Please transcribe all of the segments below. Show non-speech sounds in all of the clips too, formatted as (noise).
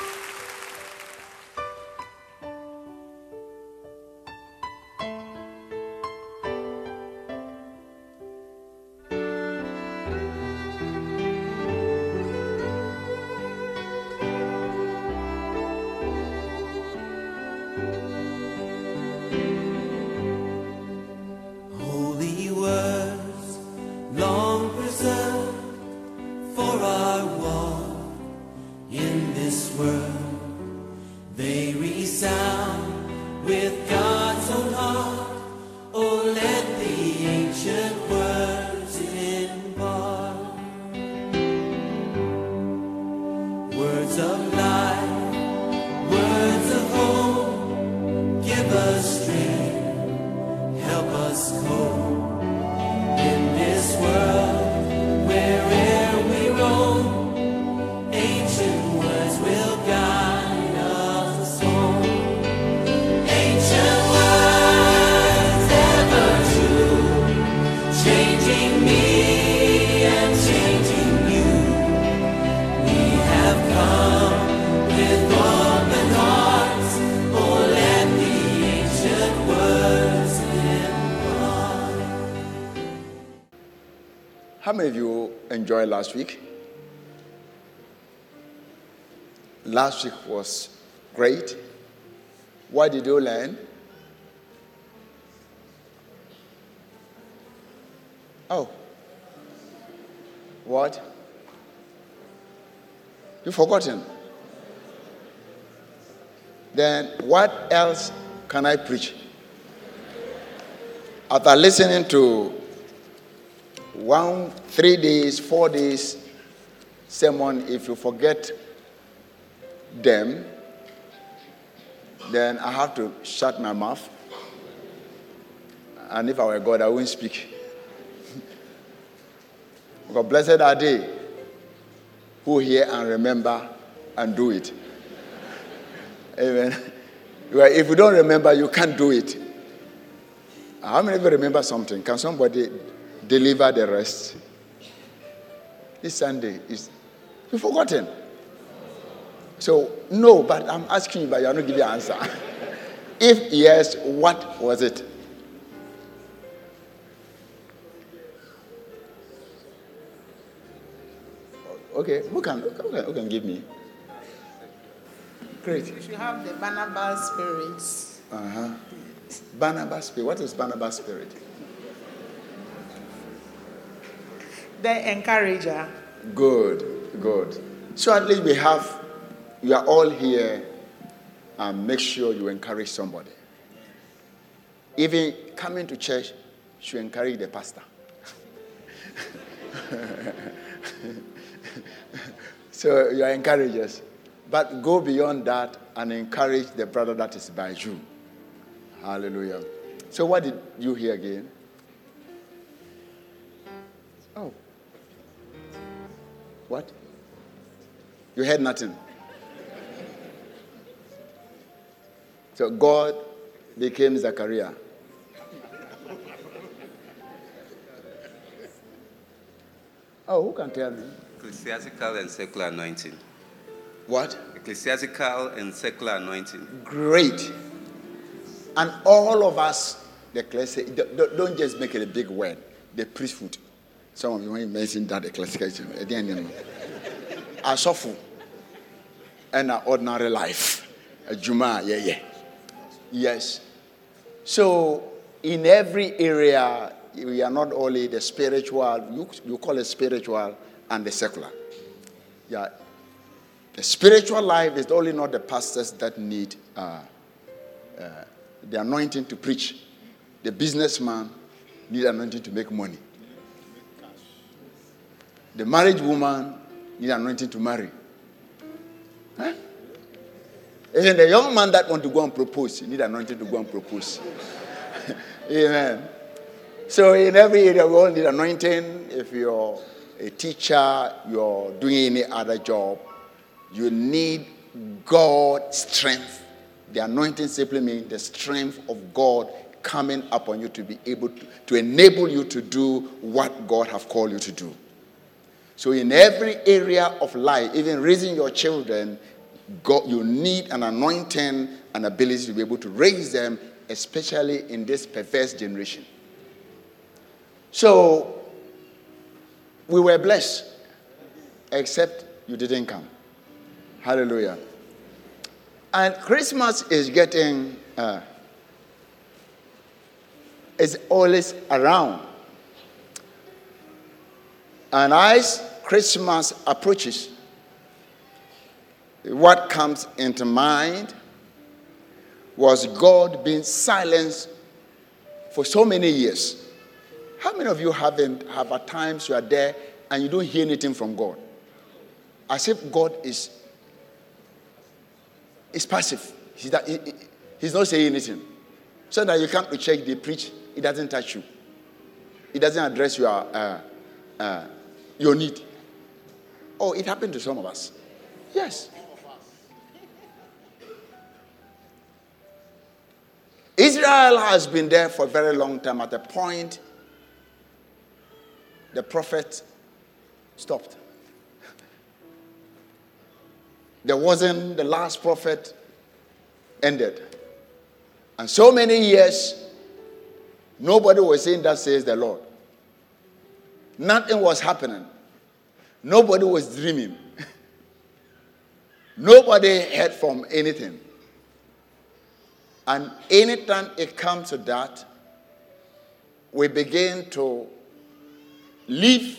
Holy last week? Last week was great. What did you learn? Oh. What? You've forgotten. Then what else can I preach? After listening to one, three days, four days sermon, if you forget them, then I have to shut my mouth. And if I were God, I wouldn't speak. (laughs) because blessed are they who hear and remember and do it. (laughs) Amen. Well, if you don't remember, you can't do it. How many of you remember something? Can somebody deliver the rest? This Sunday is you've forgotten. So no, but I'm asking you, but you're not giving an answer. (laughs) if yes, what was it? Okay, who can, who can, who can give me? Great. If you should have the Barnabas spirits. Uh-huh. Barnabas spirit. What is Barnabas spirit? The encourager. Good, good. So at least we have, you are all here and make sure you encourage somebody. Even coming to church, should encourage the pastor. (laughs) so you are encouragers. But go beyond that and encourage the brother that is by you. Hallelujah. So what did you hear again? Oh. What? You heard nothing. So God became Zachariah. Oh, who can tell me? Ecclesiastical and secular anointing. What? Ecclesiastical and secular anointing. Great. And all of us, the don't don't just make it a big word. The priesthood. Some of you, when you mention that ecclesiastic, at the end, you know, ordinary life. Adwuma a yɛyɛ yes. So in every area we are not only the spiritual you, you call it spiritual and the secular. Yeah. The spiritual life is only not the pastors that need uh, uh, the anointing to preach. The businessman need anointing to make money the married woman need anointing to marry. Huh? Even the young man that want to go and propose, you need anointing to go and propose. (laughs) Amen. So in every area, we all need anointing. If you're a teacher, you're doing any other job, you need God's strength. The anointing simply means the strength of God coming upon you to be able to, to enable you to do what God have called you to do. So in every area of life, even raising your children, God, you need an anointing and ability to be able to raise them, especially in this perverse generation. So, we were blessed, except you didn't come. Hallelujah. And Christmas is getting, uh, is always around. And as Christmas approaches, what comes into mind was God being silenced for so many years. How many of you haven't have at times you are there and you don't hear anything from God? As if God is is passive. He's, that, he, he's not saying anything. So that you come to church, they preach, it doesn't touch you. It doesn't address your, uh, uh, your need. Oh, it happened to some of us. Yes. Israel has been there for a very long time. At a point, the prophet stopped. There wasn't the last prophet ended. And so many years, nobody was saying that says the Lord. Nothing was happening. Nobody was dreaming. (laughs) nobody heard from anything. And anytime it comes to that, we begin to live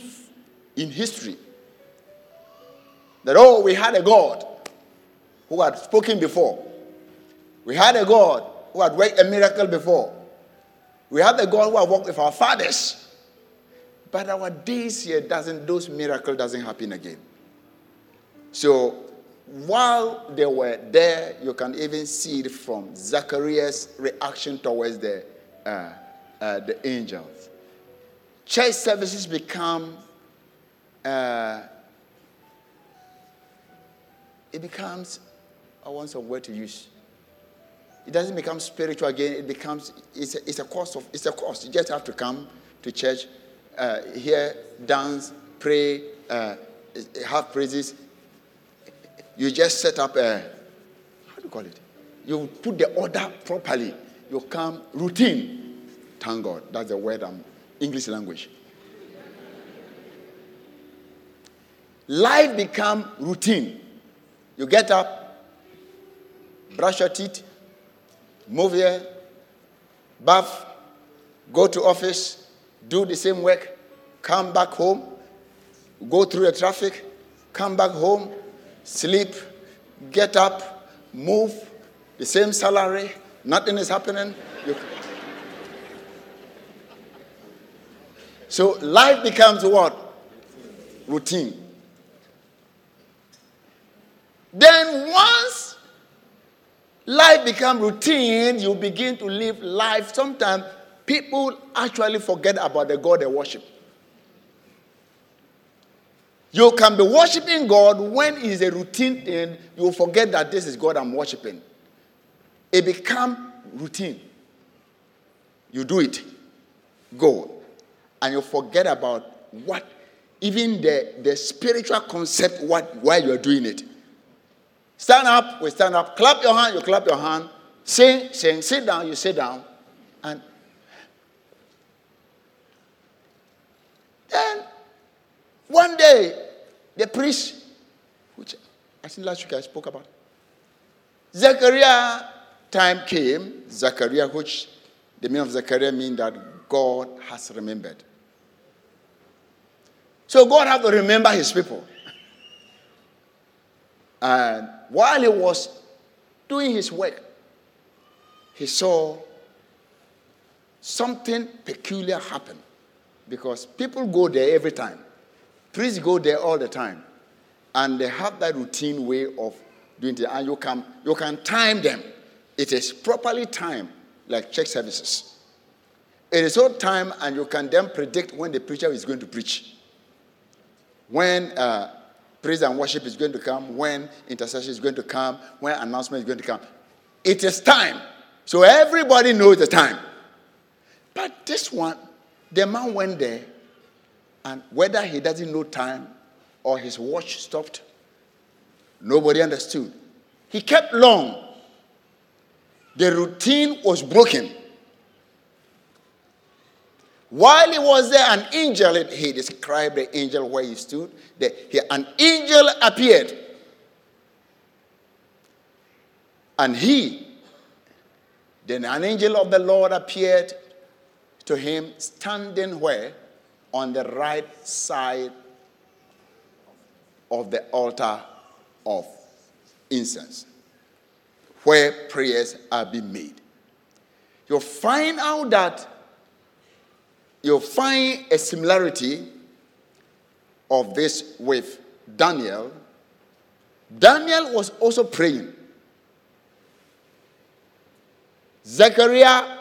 in history. That, oh, we had a God who had spoken before. We had a God who had worked a miracle before. We had a God who had worked with our fathers. But our days here doesn't, those miracles doesn't happen again. So while they were there, you can even see it from Zacharias' reaction towards the, uh, uh, the angels. Church services become, uh, it becomes I want some word to use. It doesn't become spiritual again. It becomes it's a, it's a course of it's a course. You just have to come to church, uh, hear, dance, pray, uh, have praises. You just set up a how do you call it? You put the order properly. You come routine. Thank God. That's the word. I'm English language. Life become routine. You get up, brush your teeth, move here, bath, go to office, do the same work, come back home, go through the traffic, come back home, sleep, get up, move, the same salary, nothing is happening. (laughs) So life becomes what? Routine. Then once life become routine, you begin to live life. Sometimes people actually forget about the God they worship. You can be worshiping God when it is a routine thing, you forget that this is God I'm worshiping. It become routine. You do it, go, and you forget about what, even the, the spiritual concept, what why you're doing it. Stand up, we stand up. Clap your hand, you clap your hand. Sing, sing. Sit down, you sit down. And then one day, the priest, which I think last week I spoke about, Zechariah time came. Zechariah, which the meaning of Zechariah means that God has remembered. So God had to remember his people. And while he was doing his work, he saw something peculiar happen because people go there every time. Priests go there all the time. And they have that routine way of doing it. And you can, you can time them. It is properly timed, like church services. It is all time, and you can then predict when the preacher is going to preach. When uh, praise and worship is going to come, when intercession is going to come, when announcement is going to come. It is time. So everybody knows the time. But this one, the man went there, and whether he doesn't know time or his watch stopped, nobody understood. he kept long. The routine was broken. While he was there, an angel, he described the angel where he stood. The, he, an angel appeared. And he, then an angel of the Lord appeared to him, standing where? On the right side of the altar of incense, where prayers are being made. You'll find out that you'll find a similarity of this with Daniel. Daniel was also praying. Zechariah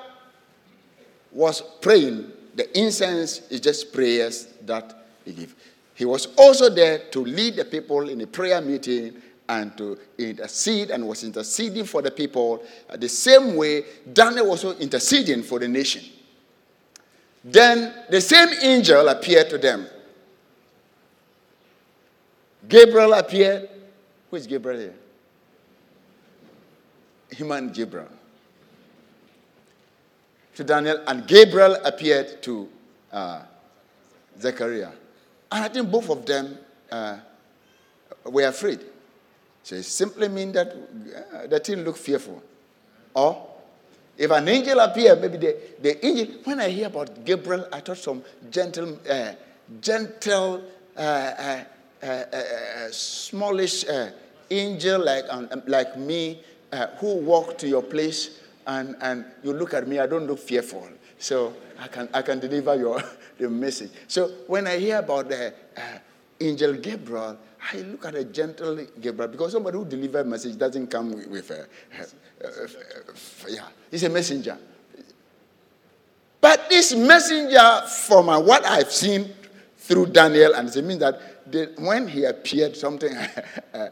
was praying. The incense is just prayers that he gave. He was also there to lead the people in a prayer meeting and to intercede and was interceding for the people. Uh, the same way, Daniel was interceding for the nation. Then the same angel appeared to them. Gabriel appeared. Who is Gabriel here? Human Gabriel. To Daniel, and Gabriel appeared to uh, Zechariah. And I think both of them uh, were afraid. So it simply means that uh, the thing looked fearful. Or if an angel appeared, maybe the, the angel, when I hear about Gabriel, I thought some gentle, uh, gentle, uh, uh, uh, uh smallish angel like, um, like me who walked to your place and, and you look at me, I don't look fearful. So I can, I can deliver your (laughs) the message. So when I hear about the uh, angel Gabriel, I look at a gentle Gabriel because somebody who delivers message doesn't come with, with a, yeah, he's a messenger. But this messenger, from uh, what I've seen through Daniel, and it means that the, when he appeared, something, (laughs) uh,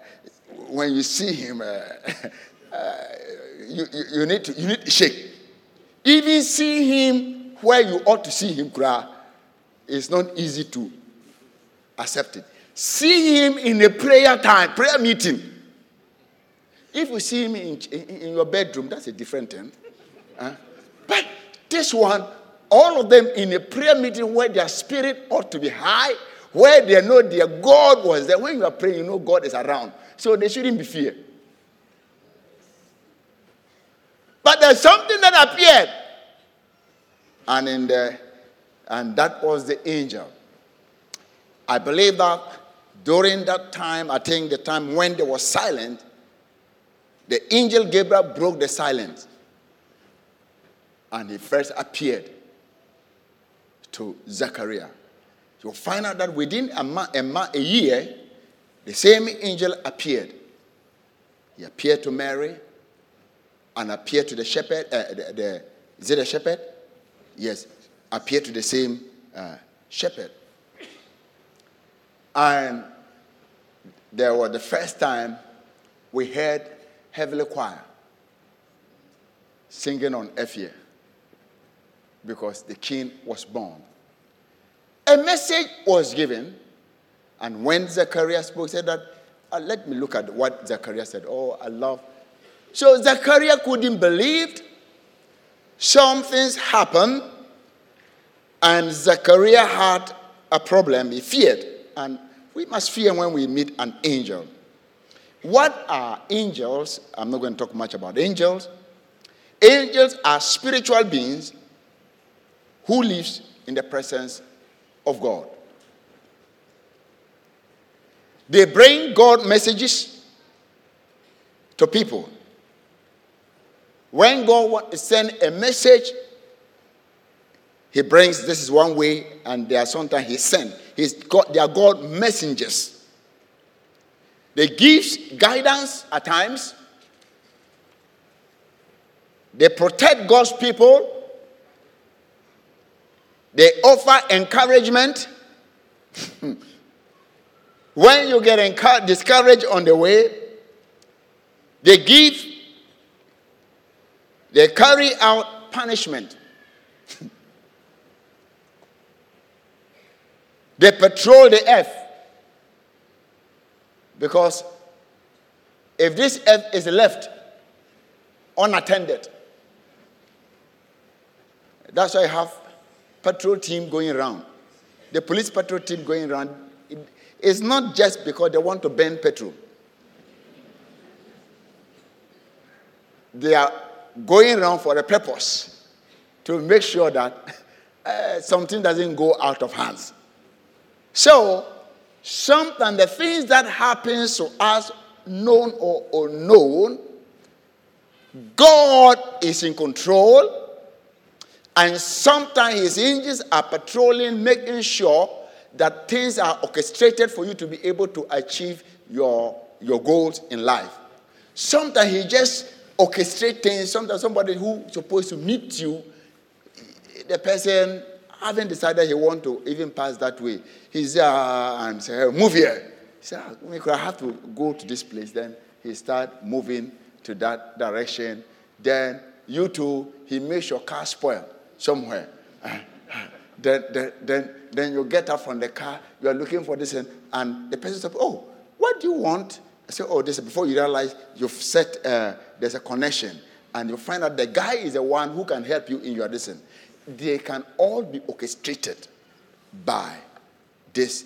when you see him, uh, you, you, need to, you need to shake. Even see him where you ought to see him cry, it's not easy to accept it. See him in a prayer time, prayer meeting. If you see him in, in, in your bedroom, that's a different thing. Huh? But this one, all of them in a prayer meeting where their spirit ought to be high, where they know their God was there. When you are praying, you know God is around. So they shouldn't be fear. But there's something that appeared. And in the and that was the angel. I believe that during that time, I think the time when they were silent, the angel Gabriel broke the silence. And he first appeared to Zechariah. You'll find out that within a, ma- a, ma- a year, the same angel appeared. He appeared to Mary and appeared to the shepherd. Uh, the, the, is it a shepherd? Yes, appeared to the same uh, shepherd. And there was the first time we heard Heavenly Choir singing on Ephia because the king was born. A message was given, and when Zechariah spoke, said that, uh, let me look at what Zechariah said. Oh, I love. So Zachariah couldn't believe. Some things happened, and Zachariah had a problem. He feared, and we must fear when we meet an angel. What are angels? I'm not going to talk much about angels. Angels are spiritual beings who live in the presence of God. They bring God messages to people. When God sends a message, He brings this is one way, and there are sometimes He sends. He's got, they are God messengers. They give guidance at times. They protect God's people. They offer encouragement. (laughs) when you get discouraged on the way, they give, they carry out punishment. (laughs) They patrol the earth because If this earth is left unattended, that's why I have patrol team going around. The police patrol team going around. It, it's not just because they want to burn petrol. They are going around for a purpose to make sure that (laughs) uh, something doesn't go out of hands. So, sometimes the things that happens to us, known or unknown, God is in control, and sometimes His angels are patrolling, making sure that things are orchestrated for you to be able to achieve your, your goals in life. Sometimes He just orchestrates things. Sometimes somebody who's supposed to meet you, the person haven't decided he want to even pass that way. He's there and say, hey, move here. He said, ah, I have to go to this place. Then he start moving to that direction. Then you too, he makes your car spoil somewhere. (laughs) then, then, then, then you get up from the car, you are looking for this, and, and the person says, Oh, what do you want? I say, Oh, this before you realize you've set, uh, there's a connection, and you find out the guy is the one who can help you in your listen. They can all be orchestrated by this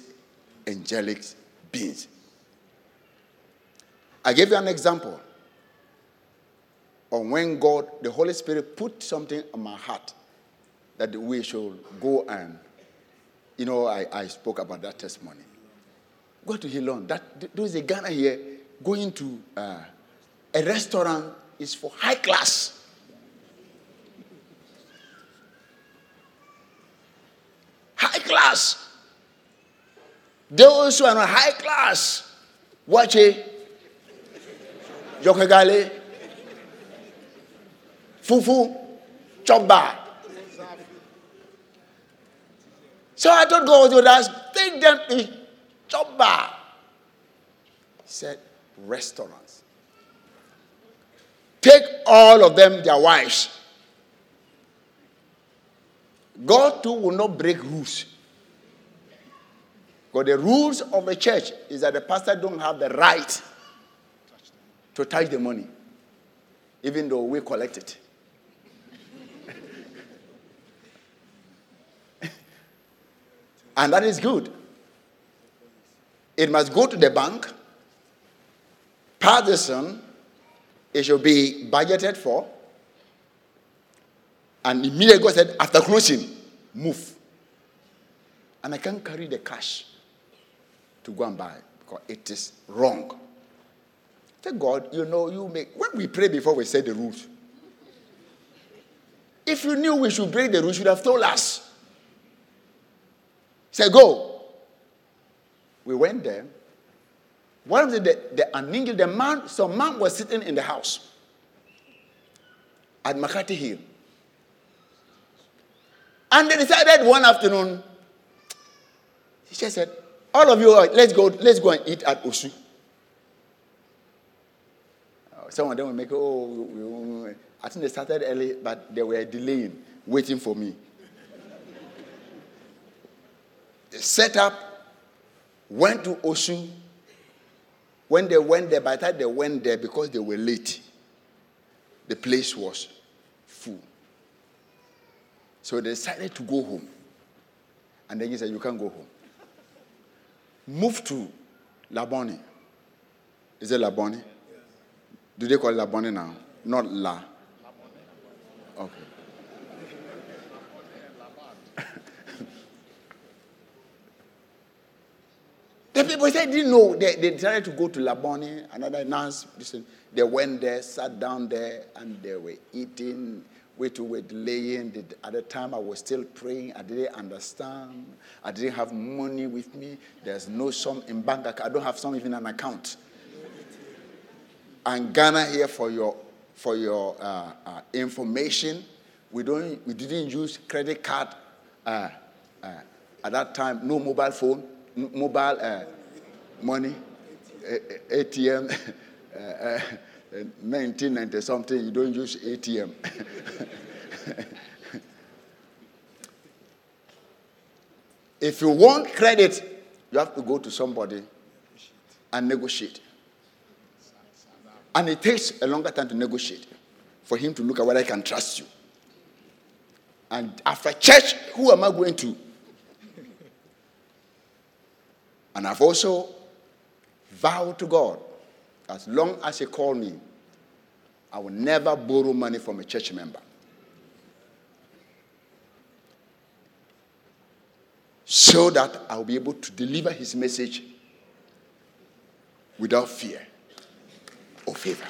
angelic beings. I gave you an example on when God, the Holy Spirit, put something on my heart that we should go and, you know, I, I spoke about that testimony. Go to Hilon. That there is a Ghana here going to uh, a restaurant is for high class. High class. Those who are not high class, watch it. Yokegale, Fufu, Choba. So I told God with us, take them to Choba. He said, restaurants. Take all of them, their wives. God too will not break rules. Because the rules of the church is that the pastor don't have the right to touch the money, even though we collect it. (laughs) and that is good. It must go to the bank. Partisan, it should be budgeted for. And immediately God said, after closing, move. And I can't carry the cash to go and buy because it is wrong. Thank God, you know, you make. When we pray before we say the rules, if you knew we should break the rules, you should have told us. Say, go. We went there. One of the, the, the an angel, the man, some man was sitting in the house at Makati Hill. And they decided one afternoon, he just said, all of you, let's go, let's go and eat at Osu. Uh, some of them will make, oh, I think they started early, but they were delaying, waiting for me. They set up, went to Osu. When they went there, by the time they went there, because they were late, the place was full. So they decided to go home. And then he said, You can't go home. Move to Labone. Is it Labone? Do they call it Labone now? Not La. Okay. The people said they didn't know. They, they decided to go to Labone, another nurse. They went there, sat down there, and they were eating wait to wait delaying. At the time, I was still praying. I didn't understand. I didn't have money with me. There's no sum in bank account. I don't have some even an account. And Ghana here for your for your uh, uh, information. We don't. We didn't use credit card uh, uh at that time. No mobile phone, mobile uh, money, eh, eh, ATM. 1990 (laughs) something, you don't use ATM. (laughs) if you want credit, you have to go to somebody and negotiate. And it takes a longer time to negotiate for him to look at whether I can trust you. And after church, who am I going to? And I've also vowed to God, as long as He call me, I will never borrow money from a church member. So that I'll be able to deliver His message without fear or favor.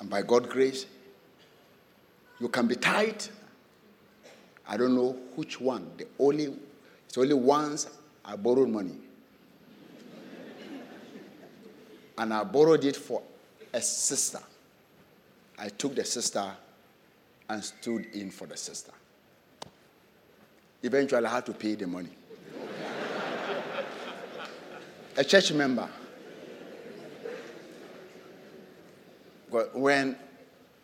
And by God's grace, you can be tight. I don't know which one. The only it's only once I borrowed money. and I borrowed it for a sister. I took the sister and stood in for the sister. Eventually, I had to pay the money. (laughs) a church member. But when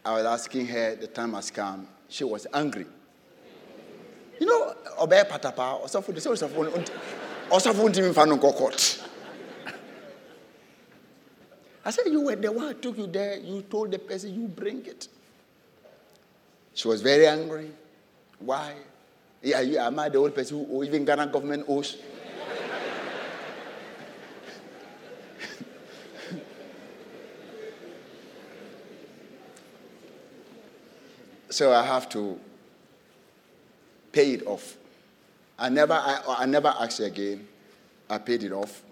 I was asking her, the time has come, she was angry. You know, obey patapa, or something, or something, or something, court. I said, You were the one who took you there. You told the person you bring it. She was very angry. Why? Yeah, you, am I the old person who even Ghana government owes? (laughs) so I have to pay it off. I never, I, I never asked again. I paid it off.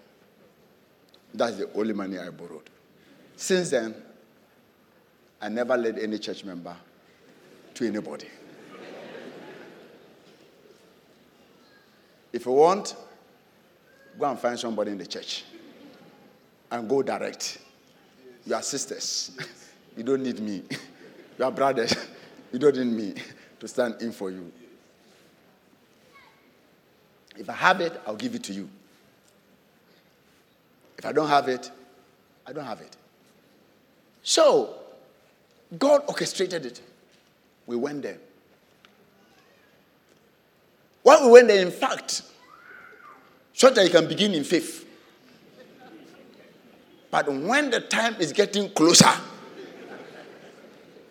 That's the only money I borrowed. Since then, I never led any church member to anybody. if you want, go and find somebody in the church and go direct. You are sisters. (laughs) You don't need me. (laughs) You are brothers. (laughs) You don't need me to stand in for you. If I have it, I'll give it to you. If I don't have it, I don't have it. So, God orchestrated it. We went there. When we went there, in fact, so that you can begin in faith. But when the time is getting closer,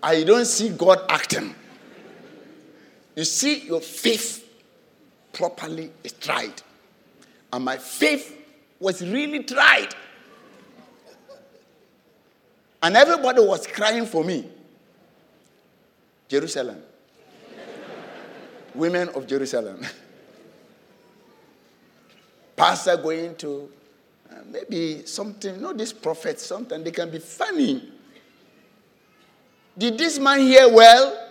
I don't see God acting. You see, your faith properly is tried. And my faith was really tried. And everybody was crying for me. Jerusalem. Women of Jerusalem. Pastor going to uh, maybe something, you know, these prophets, sometimes they can be funny. Did this man hear well?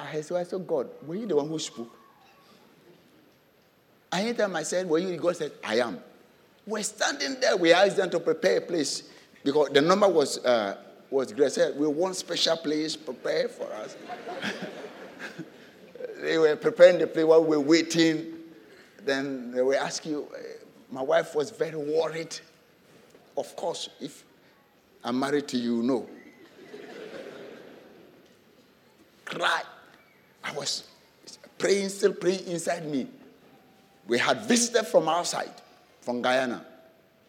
I said, I said, God, were you the one who spoke? Anytime I said, Were you? God said, I am. We're standing there. We asked them to prepare a place because the number was uh, was great. Said we want special place prepared for us. (laughs) they were preparing the place while we were waiting. Then they were asking. Uh, my wife was very worried. Of course, if I'm married to you, no. Cry. I was praying, still praying inside me. We had visited from outside, from Guyana,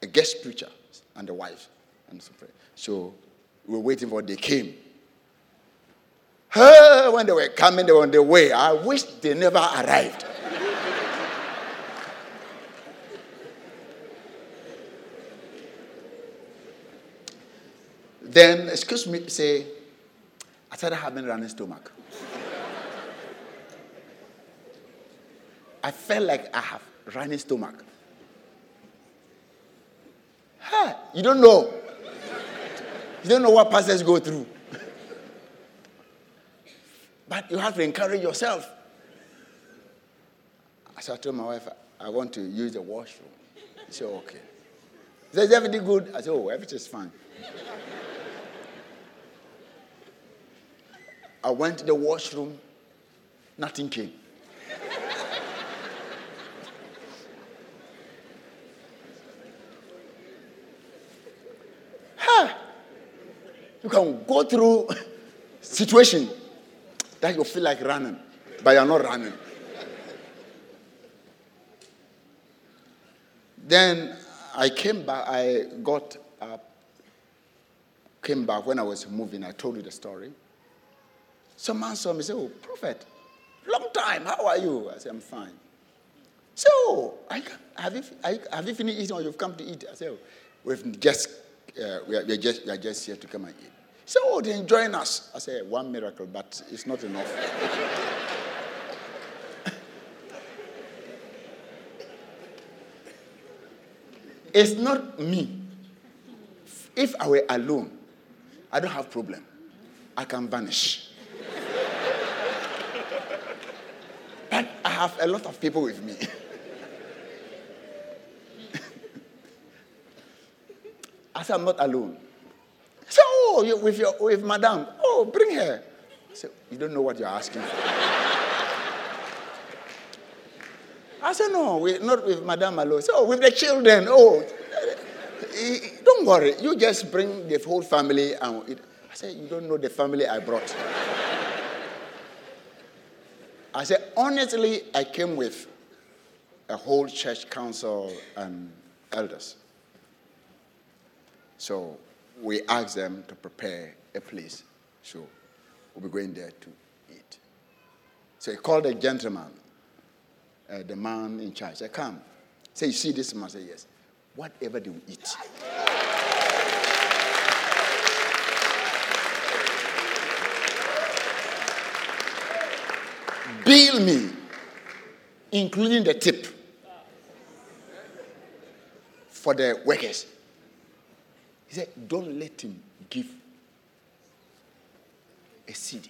a guest preacher and the wife. And so, so we were waiting for they came. when they were coming, they were on their way. I wish they never arrived. (laughs) then, excuse me, say, I started having running stomach. I felt like I have running stomach. Huh, you don't know. You don't know what pastors go through. (laughs) But you have to encourage yourself. So I told my wife, I want to use the washroom. She said, okay. Is everything good? I said, Oh, everything's fine. I went to the washroom, nothing came. You can go through situation that you feel like running, but you're not running. Then I came back, I got up, came back when I was moving. I told you the story. Some man saw me say, Oh, prophet, long time, how are you? I said, I'm fine. So, I, have, you, I, have you finished eating or you've come to eat? I said, oh, We've just, uh, we, are, we, are just, we are just here to come and eat. So, oh, they're enjoying us. I said, One miracle, but it's not enough. (laughs) it's not me. If I were alone, I don't have problem. I can vanish. but I have a lot of people with me. (laughs) I said, I'm not alone. Oh, you, with, your, with madam, oh, bring her. I said, you don't know what you're asking. I said, no, we're not with madame alone. So, oh, with the children, oh, don't worry. You just bring the whole family. And it. I said, you don't know the family I brought. I said, honestly, I came with a whole church council and elders. So we asked them to prepare a place. So we'll be going there to eat. So he called a gentleman, uh, the man in charge. Said, Come. Say, You see this man? Say, Yes. Whatever do we eat? Bill me, including the tip for the workers. He said, Don't let him give a CD.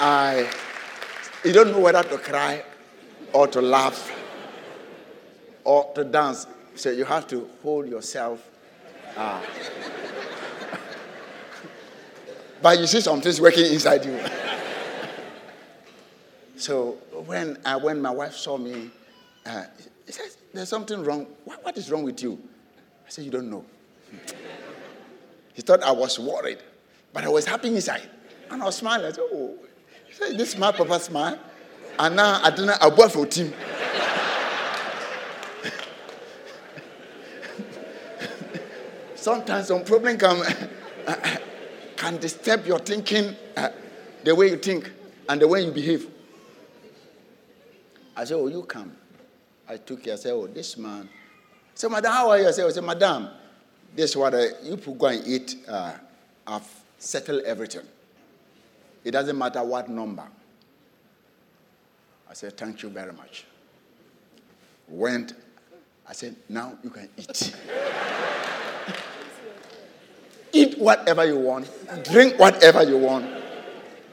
I, you don't know whether to cry or to laugh or to dance. So you have to hold yourself. Uh, (laughs) but you see something's working inside you. So when, uh, when my wife saw me, uh, she says, There's something wrong. What, what is wrong with you? I said, You don't know. he thought I was worried, but I was happy inside. And I was smiling. I said, Oh, he said, This smile, Papa smile. And now I don't know, I bought for him. (laughs) Sometimes some problem can, (laughs) can disturb your thinking, uh, the way you think, and the way you behave. I said, Oh, you come. I took you. I said, Oh, this man. I said, Madam, how are you? I said, I said Madam, this is what I, you go and eat. Uh, I've settled everything. It doesn't matter what number. I said, Thank you very much. Went. I said, Now you can eat. (laughs) eat whatever you want, drink whatever you want,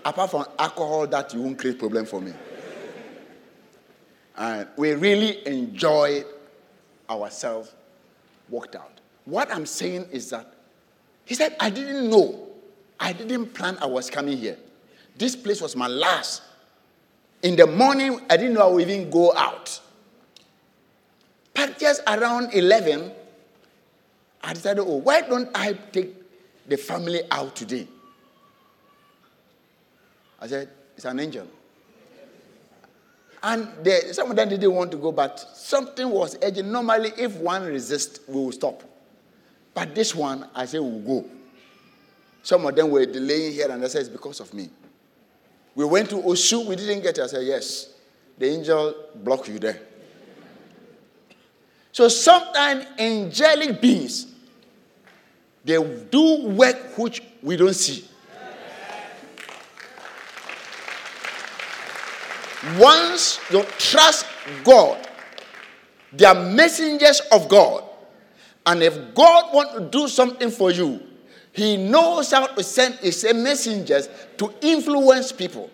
apart from alcohol that you won't create problem for me. And we really enjoyed ourselves, walked out. What I'm saying is that he said, I didn't know. I didn't plan I was coming here. This place was my last. In the morning, I didn't know I would even go out. But just around 11, I decided, oh, why don't I take the family out today? I said, it's an angel. And they, some of them didn't want to go, but something was urgent. Normally, if one resists, we will stop. But this one, I said, we'll go. Some of them were delaying here, and I said, it's because of me. We went to Osu, we didn't get it. I said, yes. The angel blocked you there. So sometimes angelic beings, they do work which we don't see. Once you trust God, they are messengers of God. And if God wants to do something for you, He knows how to send His messengers to influence people.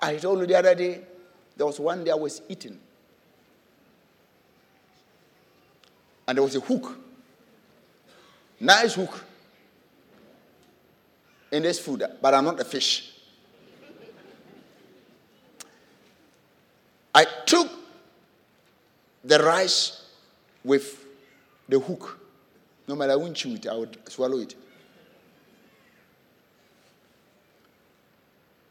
I told you the other day, there was one day I was eating. And there was a hook. Nice hook. In this food, but I'm not a fish. I took the rice with the hook. No matter I wouldn't chew it, I would swallow it.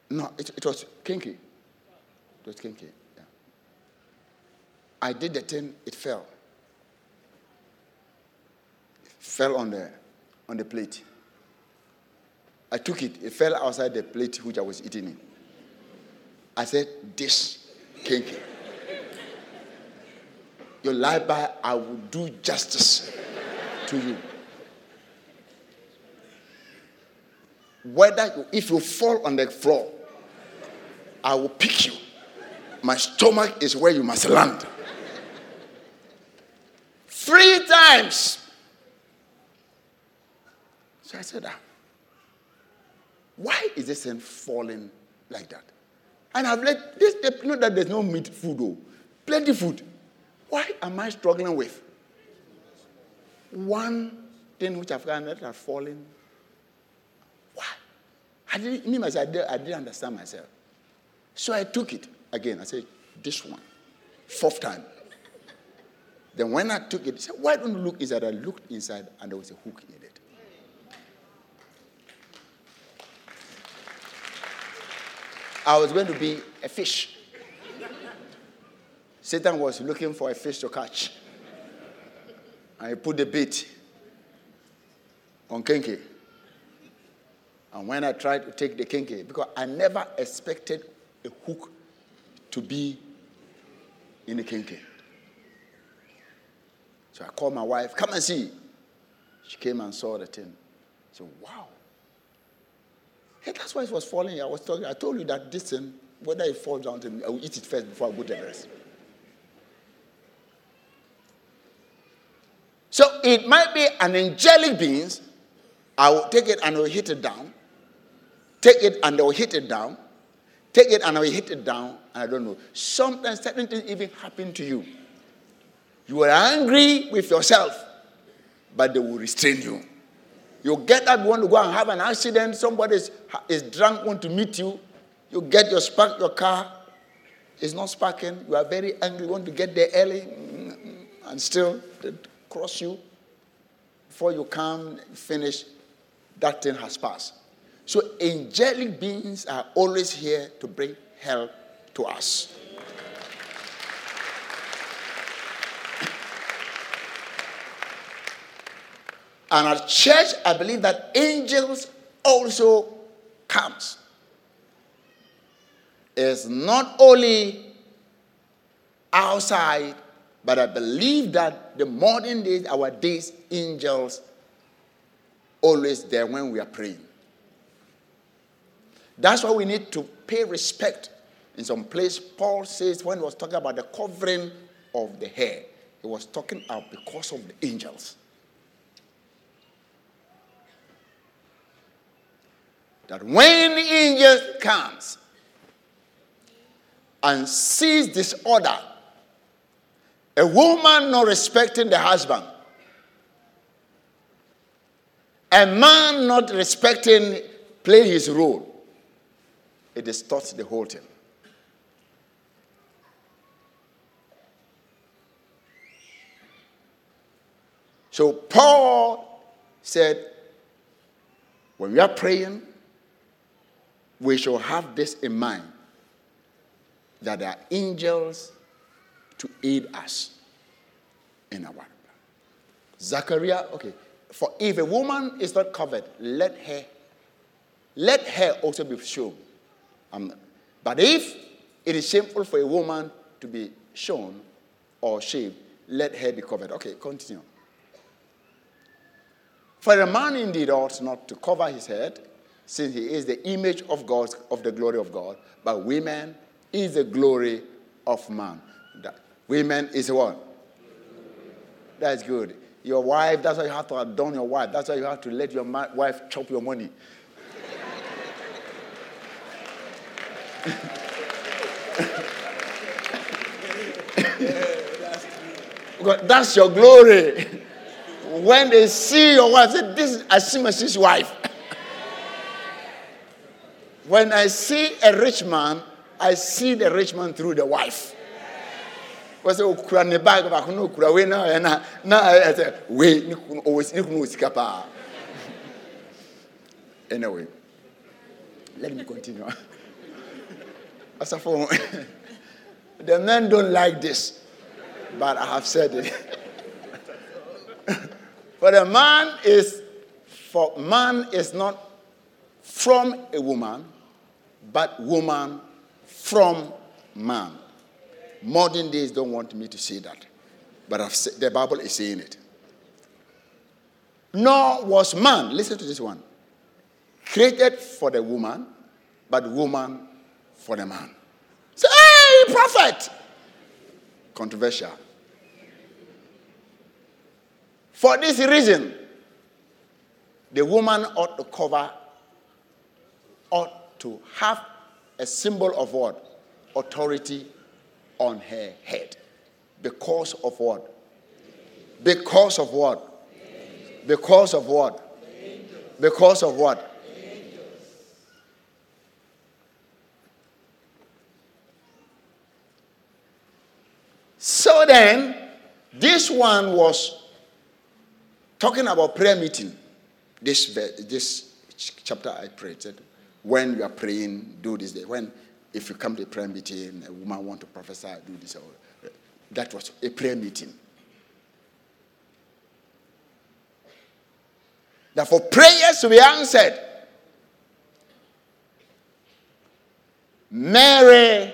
No, it, it was kinky. It was kinky. Yeah. I did the thing, it fell. It fell on the on the plate. I took it, it fell outside the plate which I was eating in. I said, Dish kinky. Your lie by, I will do justice to you. Whether you, if you fall on the floor, I will pick you. My stomach is where you must land. Three times. So I said, ah, why is this thing falling like that? And I've let this, you know that there's no meat food, though. Plenty food. Why am I struggling with one thing which I've got that has fallen? Why? I didn't, me I didn't, I didn't understand myself. So I took it again. I said, this one, fourth time. Then when I took it, I said, why don't you look inside? I looked inside and there was a hook in it. I was going to be a fish. Satan was looking for a fish to catch. He put the bait on kinky. And when I tried to take the kinky, because I never expected a hook to be in the kinky. So I called my wife, come and see. She came and saw the thing. So, wow. Hey, that's why it was falling. I was talking. I told you that this thing, whether it falls down to me, I will eat it first before I go to the rest. So it might be an angelic beings. I will take it and I will hit it down. Take it and I will hit it down. Take it and I will hit it down. I don't know. Sometimes certain things even happen to you. You are angry with yourself, but they will restrain you. You get up, you want to go and have an accident, somebody is, is drunk, want to meet you. You get your spark your car, it's not sparking. You are very angry, you want to get there early, mm, mm, and still they cross you. Before you come, finish, that thing has passed. So angelic beings are always here to bring help to us. And at church, I believe that angels also comes. It's not only outside, but I believe that the modern days, our days, angels always there when we are praying. That's why we need to pay respect. In some place, Paul says when he was talking about the covering of the hair, he was talking about because of the angels. That when the angel comes and sees disorder, a woman not respecting the husband, a man not respecting playing his role, it distorts the whole thing. So Paul said, when we are praying, we shall have this in mind that there are angels to aid us in our work. Zachariah, okay. For if a woman is not covered, let her let her also be shown. Um, but if it is shameful for a woman to be shown or shaved, let her be covered. Okay, continue. For a man indeed ought not to cover his head, since he is the image of God, of the glory of God, but women is the glory of man. That women is what? That's good. Your wife, that's why you have to adorn your wife. That's why you have to let your ma- wife chop your money. (laughs) that's your glory. when they see your wife, say, This is Asimas's wife. When I see a rich man, I see the rich man through the wife. wɔsɛ okura ne bag baako na okura wei na ɔyɛ na na ɛyɛ sɛ wei kunu anyway let me continue Asafo, the men don't like this, but I have said it. (laughs) for the man is, for man is not from a woman, but woman from man. Modern days don't want me to say that, but said, the Bible is saying it. Nor was man, listen to this one, created for the woman, but woman for the man. Say, hey, prophet! Controversial. For this reason, the woman ought to cover, ought to have a symbol of what? Authority on her head. Because of what? Because of what? Because of what? Because of what? So then, this one was talking about prayer meeting. This, this chapter I prayed when you are praying, do this. Day. When, if you come to a prayer meeting, a woman want to prophesy, do this. Or, That was a prayer meeting. That for prayers to be answered, Mary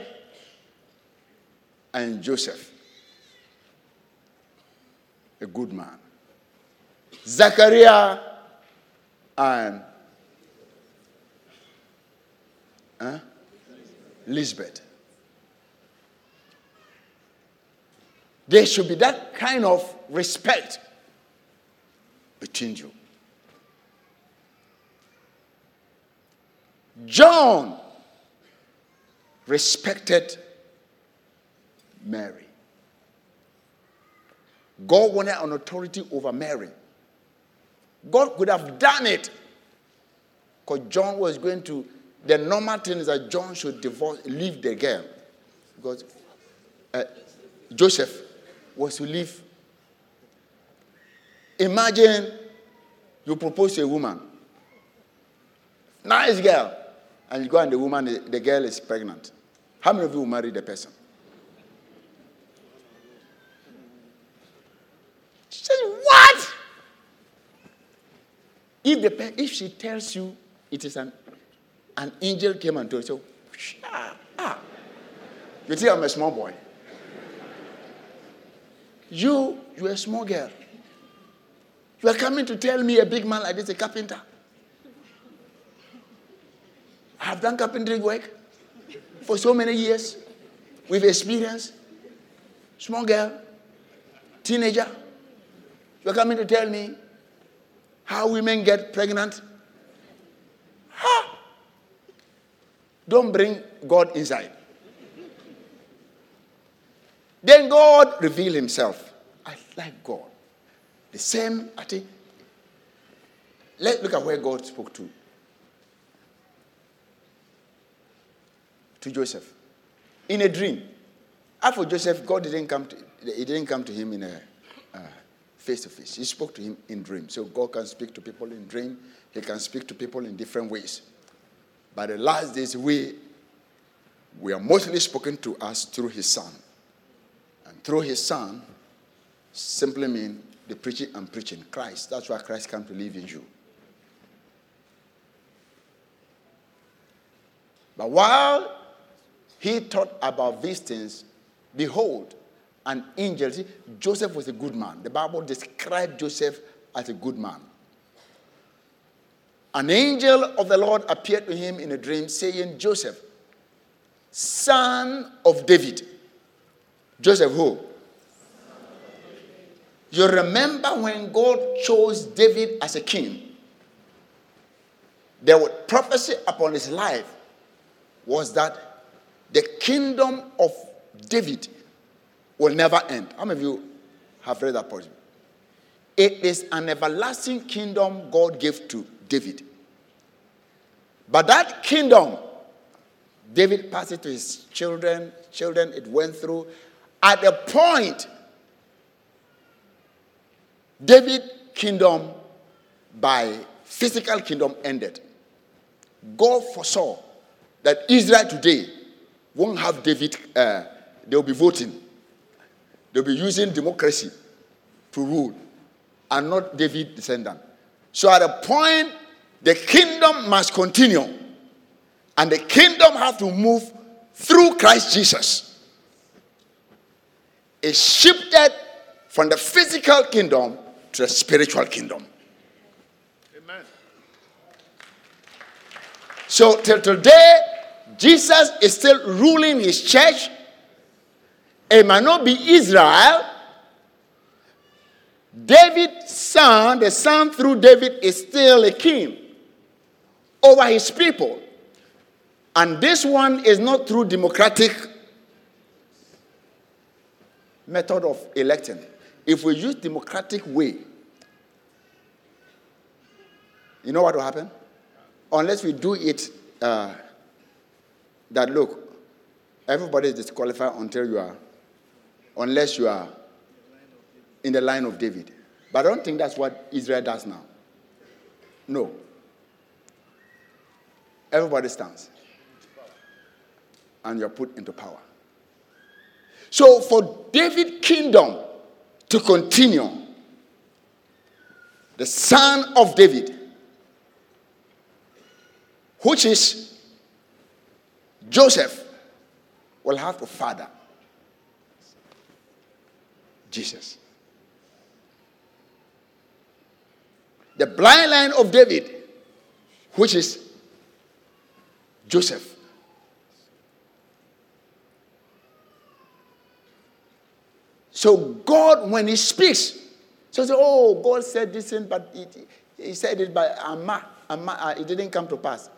and Joseph, a good man. Zachariah and huh? Elizabeth. There should be that kind of respect between you. John respected Mary. God wanted an authority over Mary. God could have done it because John was going to. The normal thing is that John should divorce, leave the girl because uh, Joseph was to leave. Imagine you propose to a woman, nice girl, and you go and the woman, the, girl is pregnant. How many of you will marry the person? She says, What? If, the, if she tells you it is an, an angel came and told you, so, ah, ah. You think I'm a small boy? You, you're a small girl. You are coming to tell me a big man like this, a carpenter. I have done carpentry work for so many years with experience. Small girl, teenager. You're coming to tell me how women get pregnant? Don't bring God inside. Then God revealed himself. I like God. The same, I think. Let's look at where God spoke to. To Joseph. In a dream. After Joseph, God didn't come to, he didn't come to him in a face to face. He spoke to him in dream. So God can speak to people in dream. He can speak to people in different ways. But the last days, we we are mostly spoken to us through His Son, and through His Son simply mean the preaching and preaching Christ. That's why Christ came to live in you. But while he thought about these things, behold, an angel. See, Joseph was a good man. The Bible described Joseph as a good man. An angel of the Lord appeared to him in a dream, saying, Joseph, son of David. Joseph, who? You remember when God chose David as a king? The prophecy upon his life was that the kingdom of David will never end. How many of you have read that portion? It is an everlasting kingdom God gave to David. But that kingdom, David passed it to his children, children, it went through. At a point, David kingdom by physical kingdom ended. God foresaw that Israel today won't have David, uh, they'll be voting. They'll be using democracy to rule and not David descendant. So at a point, the kingdom must continue. And the kingdom has to move through Christ Jesus. It shifted from the physical kingdom to the spiritual kingdom. Amen. So till today, Jesus is still ruling his church. It might not be Israel. David's son, the son through David, is still a king over his people. And this one is not through democratic method of electing. If we use democratic way, you know what will happen? Unless we do it uh, that look, everybody is disqualified until you are, unless you are in the line of David. But I don't think that's what Israel does now. No. Everybody stands. And you're put into power. So for David kingdom to continue, the son of David, which is Joseph, will have to father Jesus. The blind line of David, which is Joseph. So God, when He speaks, so say, "Oh, God said this thing, but He said it by Amma. Amma uh, it didn't come to pass."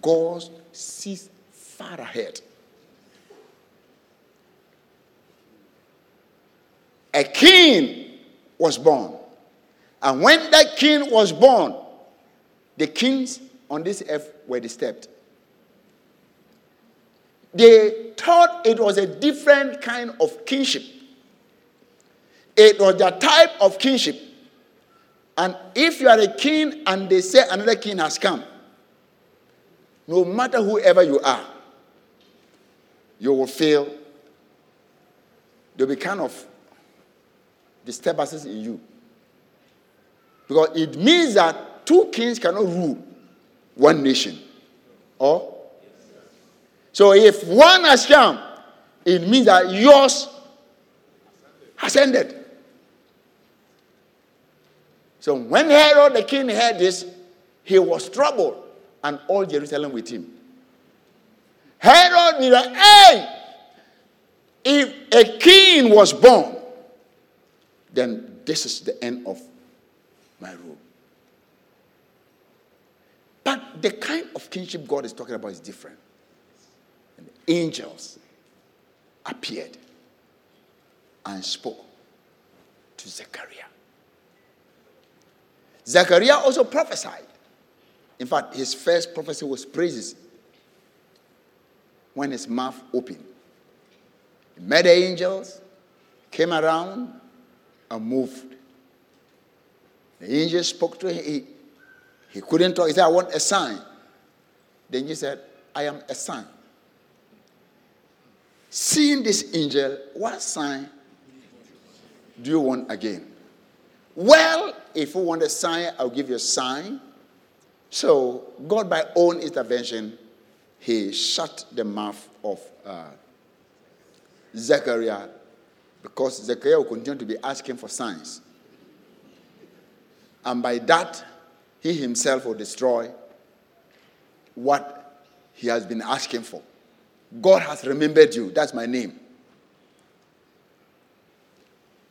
God sees far ahead. A king was born, and when that king was born, the kings on this earth were disturbed. They thought it was a different kind of kinship. It was their type of kinship. And if you are a king and they say another king has come, no matter whoever you are, you will feel there'll be kind of disturbances in you. Because it means that two kings cannot rule one nation. Or so if one has come, it means that yours has ended. So when Herod the king heard this, he was troubled, and all Jerusalem with him. Herod knew that, hey, if a king was born, then this is the end of my rule. But the kind of kingship God is talking about is different. And angels appeared and spoke to Zechariah. Zechariah also prophesied. In fact, his first prophecy was praises when his mouth opened. He met the angels, came around, and moved. The angel spoke to him. He, he couldn't talk. He said, I want a sign. The angel said, I am a sign. Seeing this angel, what sign do you want again? Well, if you want a sign, I'll give you a sign. So, God, by own intervention, he shut the mouth of uh, Zechariah because Zechariah will continue to be asking for signs. And by that, he himself will destroy what he has been asking for. God has remembered you. That's my name.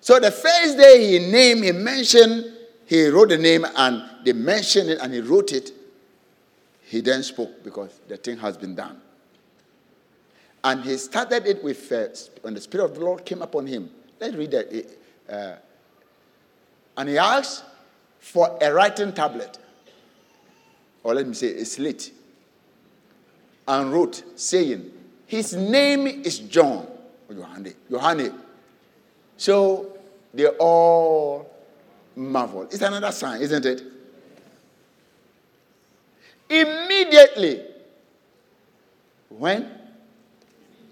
So the first day he named, he mentioned, he wrote the name and they mentioned it and he wrote it. He then spoke because the thing has been done. And he started it with, uh, when the Spirit of the Lord came upon him. Let's read that. Uh, and he asked for a writing tablet, or let me say a slate, and wrote, saying, His name is John. Oh, Johanne. Johanne. So they all marvel. It's another sign, isn't it? Immediately, when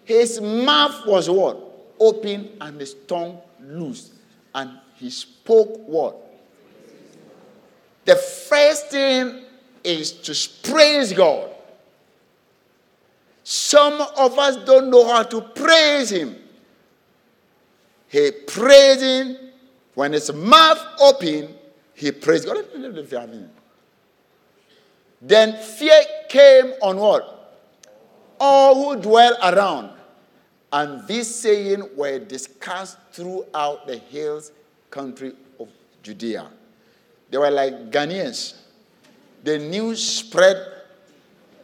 His mouth was what? Open and his tongue loose. And he spoke what? The first thing is to praise God. Some of us don't know how to praise Him. He praising when his mouth open, he praised God. Then fear came on what? All who dwell around. And this saying were discussed throughout the hills country of Judea. They were like Ghanaians. The news spread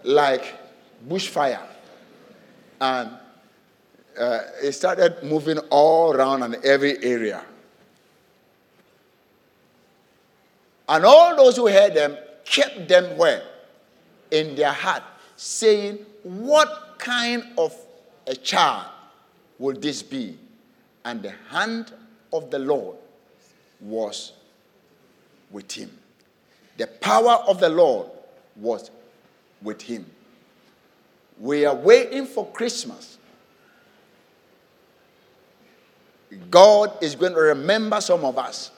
like bushfire. And uh, it started moving all around in every area. And all those who heard them kept them where? In their heart, saying, What kind of a child will this be? And the hand of the Lord was with him. The power of the Lord was with him. We are waiting for Christmas. God is going to remember some of us.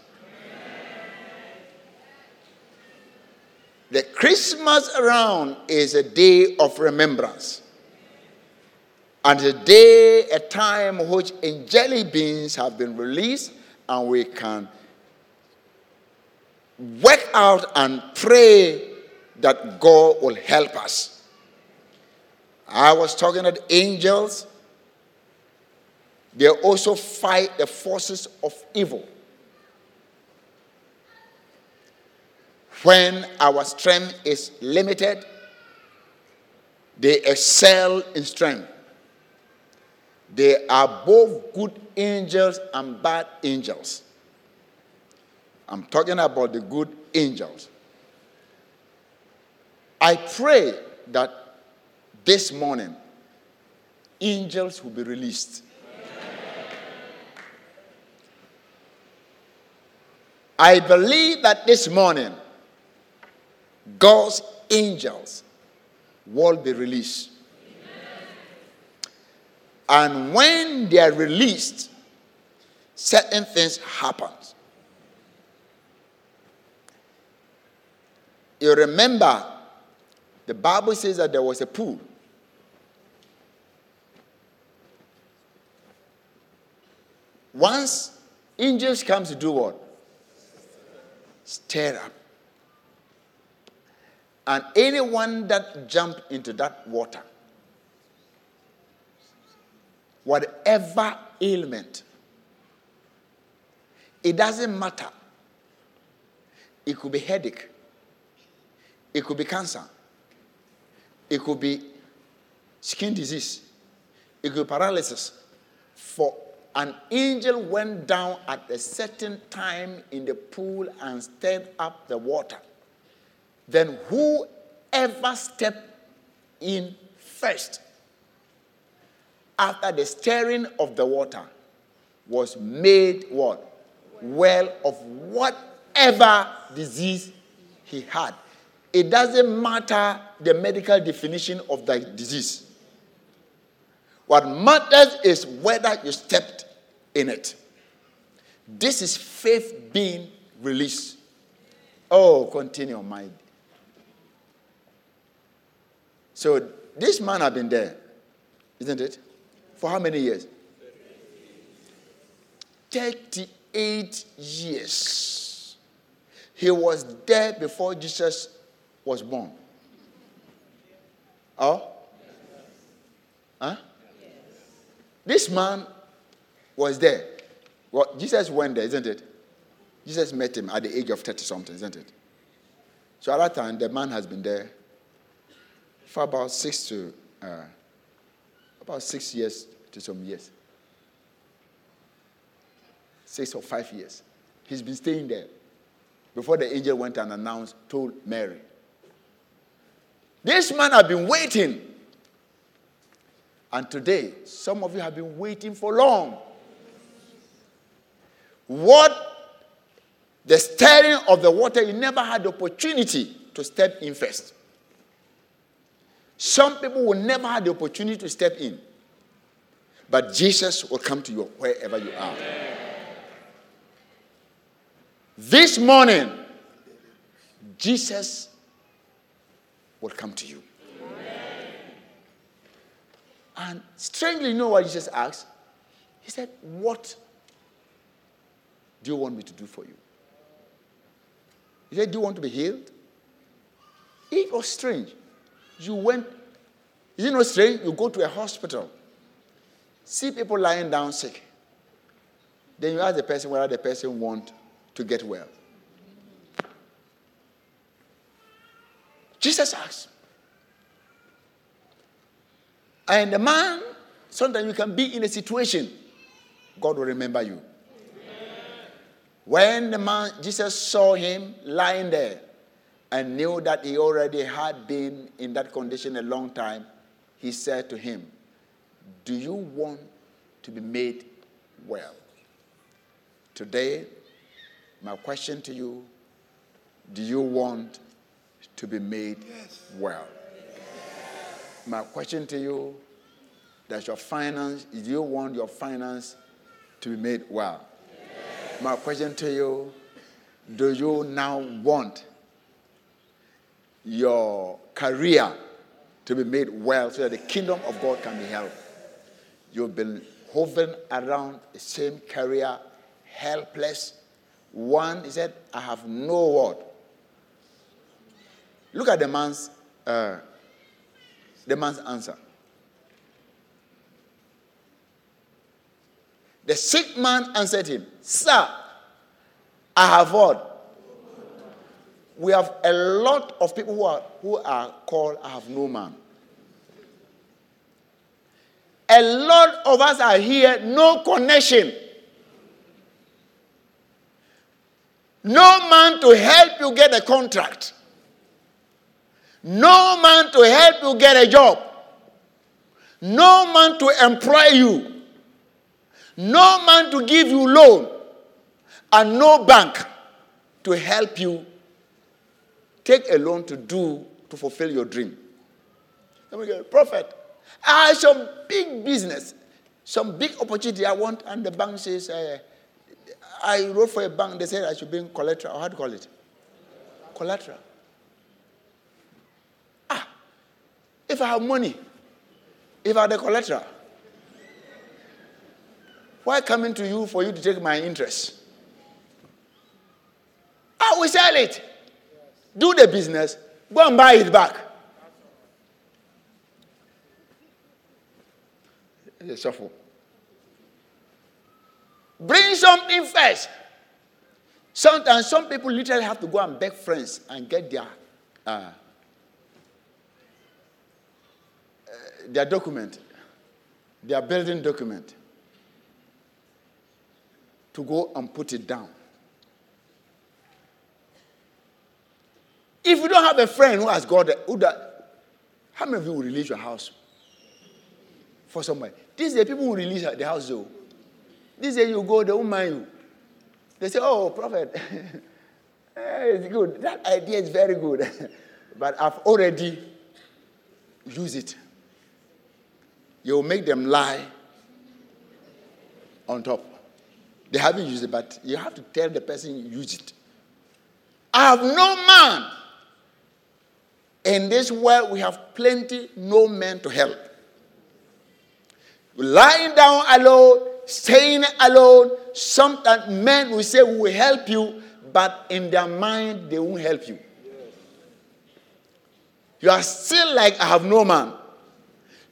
The Christmas around is a day of remembrance. And a day, a time which angelic beings have been released, and we can work out and pray that God will help us. I was talking about angels. They also fight the forces of evil. When our strength is limited, they excel in strength. They are both good angels and bad angels. I'm talking about the good angels. I pray that this morning angels will be released. I believe that this morning God's angels will be released. And when they are released, certain things happen. You remember, the Bible says that there was a pool. Once angels comes to do what? Stir up. And anyone that jump into that water, whatever ailment, it doesn't matter. It could be headache. It could be cancer. It could be skin disease. It could be paralysis. For an angel went down at a certain time in the pool and stirred up the water then whoever stepped in first after the stirring of the water was made what? Well of whatever disease he had. It doesn't matter the medical definition of the disease. What matters is whether you stepped in it. This is faith being released. Oh, continue, my so this man had been there, isn't it? For how many years? 38 years. He was there before Jesus was born. Oh? Huh? This man was there. Well, Jesus went there, isn't it? Jesus met him at the age of 30 something, isn't it? So at that time, the man has been there for about six to uh, about six years to some years. Six or five years. He's been staying there before the angel went and announced, told Mary. This man had been waiting. And today, some of you have been waiting for long. What the stirring of the water, you never had the opportunity to step in first. Some people will never have the opportunity to step in. But Jesus will come to you wherever you are. This morning, Jesus will come to you. And strangely, you know what Jesus asked? He said, What do you want me to do for you? He said, Do you want to be healed? It was strange. You went, it not strange? You go to a hospital, see people lying down sick. Then you ask the person whether the person want to get well. Jesus asked. And the man, sometimes you can be in a situation, God will remember you. When the man, Jesus saw him lying there and knew that he already had been in that condition a long time, he said to him, Do you want to be made well? Today, my question to you do you want to be made well? My question to you does your finance, do you want your finance to be made well? My question to you do you now want your career to be made well so that the kingdom of God can be held? You've been hovering around the same career, helpless. One, he said, I have no word. Look at the man's, uh, the man's answer. The sick man answered him, Sir, I have what? We have a lot of people who are, who are called I have no man. A lot of us are here, no connection. No man to help you get a contract. No man to help you get a job. No man to employ you. No man to give you loan. And no bank to help you take a loan to do to fulfill your dream. Let me get prophet. I have some big business, some big opportunity I want, and the bank says, uh, I wrote for a bank, they said I should bring collateral. How do you call it? Collateral. Ah, if I have money, if I have the collateral, why coming to you for you to take my interest? I will sell it. Do the business, go and buy it back. It's shuffle. Bring something first. Sometimes some people literally have to go and beg friends and get their uh, uh, their document, their building document, to go and put it down. If you don't have a friend who has got that, how many of you will release your house for somebody? These are people who release the house though. These day you go, they won't mind you. They say, oh, prophet, (laughs) eh, it's good. That idea is very good. (laughs) but I've already used it. You will make them lie on top. They haven't used it, but you have to tell the person you use it. I have no man. In this world, we have plenty, no man to help. Lying down alone, staying alone. Sometimes men will say, We will help you, but in their mind, they won't help you. You are still like, I have no man.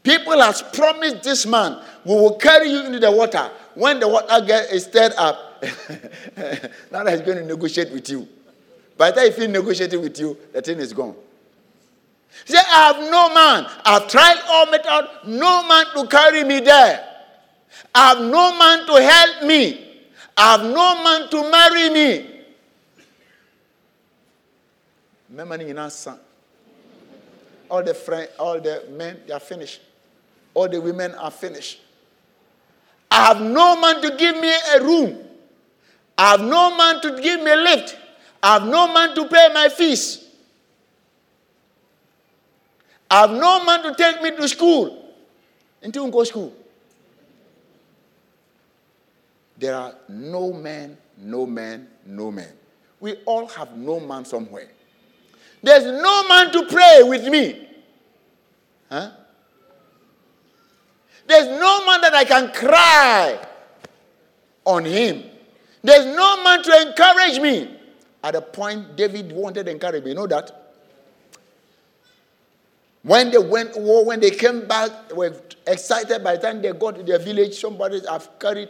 People has promised this man, we will carry you into the water. When the water get is stirred up, (laughs) now he's going to negotiate with you. By the time he negotiating with you, the thing is gone. He said, I have no man. I've tried all methods, no man to carry me there. I have no man to help me. I have no man to marry me. All the friend, all the men, they are finished. All the women are finished. I have no man to give me a room. I have no man to give me a lift. I have no man to pay my fees. I have no man to take me to school. Until we go school. there are no men, no men, no men. We all have no man somewhere. There's no man to pray with me. Huh? There's no man that I can cry on him. There's no man to encourage me. At a point, David wanted to encourage me. You know that? When they went war, when they came back, were excited. By the time they got to their village, somebody have carried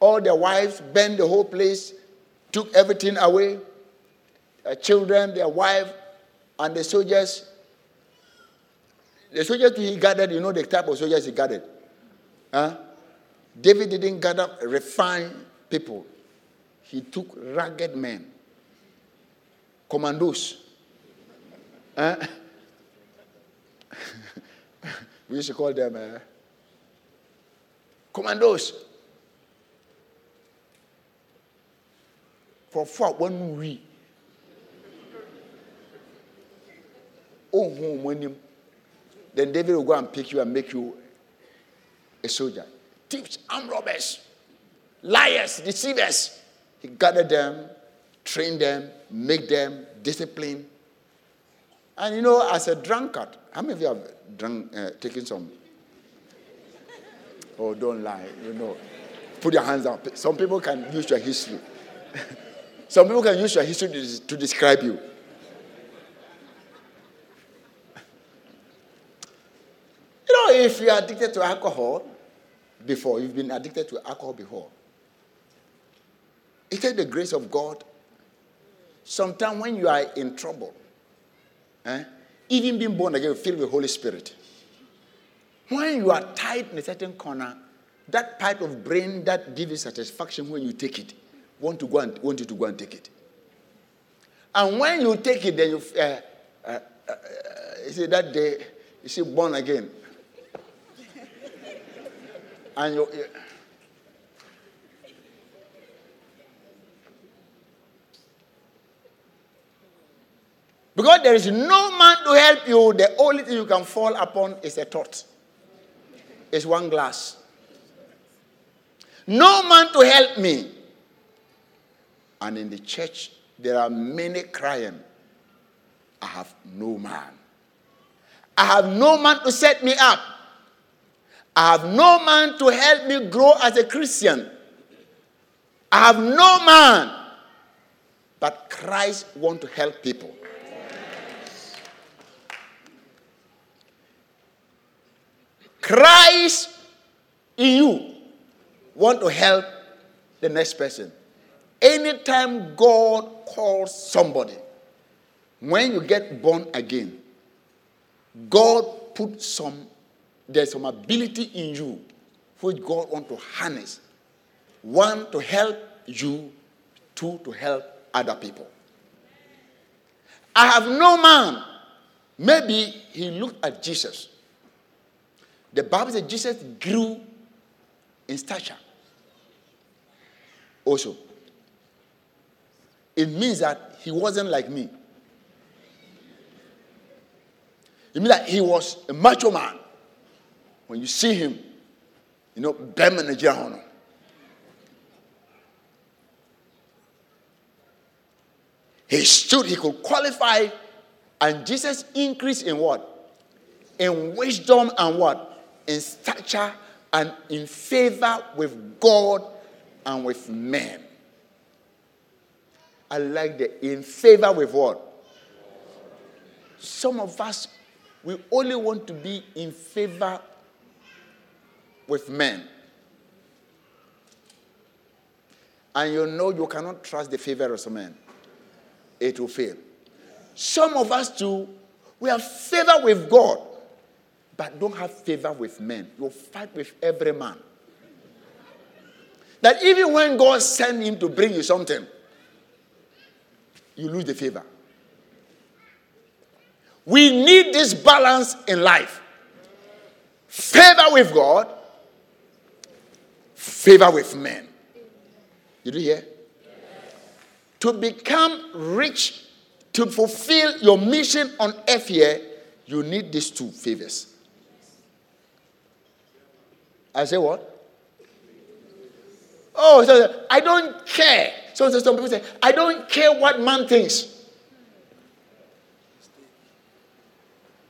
all their wives, burned the whole place, took everything away. Their children, their wife, and the soldiers. The soldiers he gathered, you know the type of soldiers he gathered. Huh? David didn't gather refined people. He took ragged men, commandos. Huh? (laughs) we used to call them uh, commandos. For four, one we. Oh, when him. Then David will go and pick you and make you a soldier. Thieves, armed robbers, liars, deceivers. He gathered them, trained them, make them discipline. And you know, as a drunkard, how many of you have drunk, uh, taken some? Oh, don't lie. You know, put your hands up. Some people can use your history. (laughs) some people can use your history to, to describe you. If you are addicted to alcohol before, you've been addicted to alcohol before, it takes the grace of God. Sometimes when you are in trouble, eh, even being born again, filled with Holy Spirit, when you are tied in a certain corner, that part of brain that gives you satisfaction when you take it, want to go and want you to go and take it. And when you take it, then you uh, uh, uh you see that day, you see born again, and you. you Because there is no man to help you, the only thing you can fall upon is a thought. It's one glass. No man to help me. And in the church, there are many crying, I have no man. I have no man to set me up. I have no man to help me grow as a Christian. I have no man. But Christ wants to help people. Christ in you want to help the next person. Anytime God calls somebody, when you get born again, God put some, there's some ability in you which God want to harness. One, to help you. Two, to help other people. I have no man. Maybe he looked at Jesus the Bible says Jesus grew in stature. Also, it means that he wasn't like me. It means that he was a macho man. When you see him, you know, Bemen Nigeria. He stood, he could qualify, and Jesus increased in what? In wisdom and what? in stature and in favor with God and with men. I like the in favor with what? Some of us, we only want to be in favor with men. And you know you cannot trust the favor of men. It will fail. Some of us too, we have favor with God but don't have favor with men. You fight with every man. That even when God sent him to bring you something, you lose the favor. We need this balance in life favor with God, favor with men. Did you hear? To become rich, to fulfill your mission on earth here, you need these two favors. I say what? Oh, so I don't care. So, so some people say, I don't care what man thinks.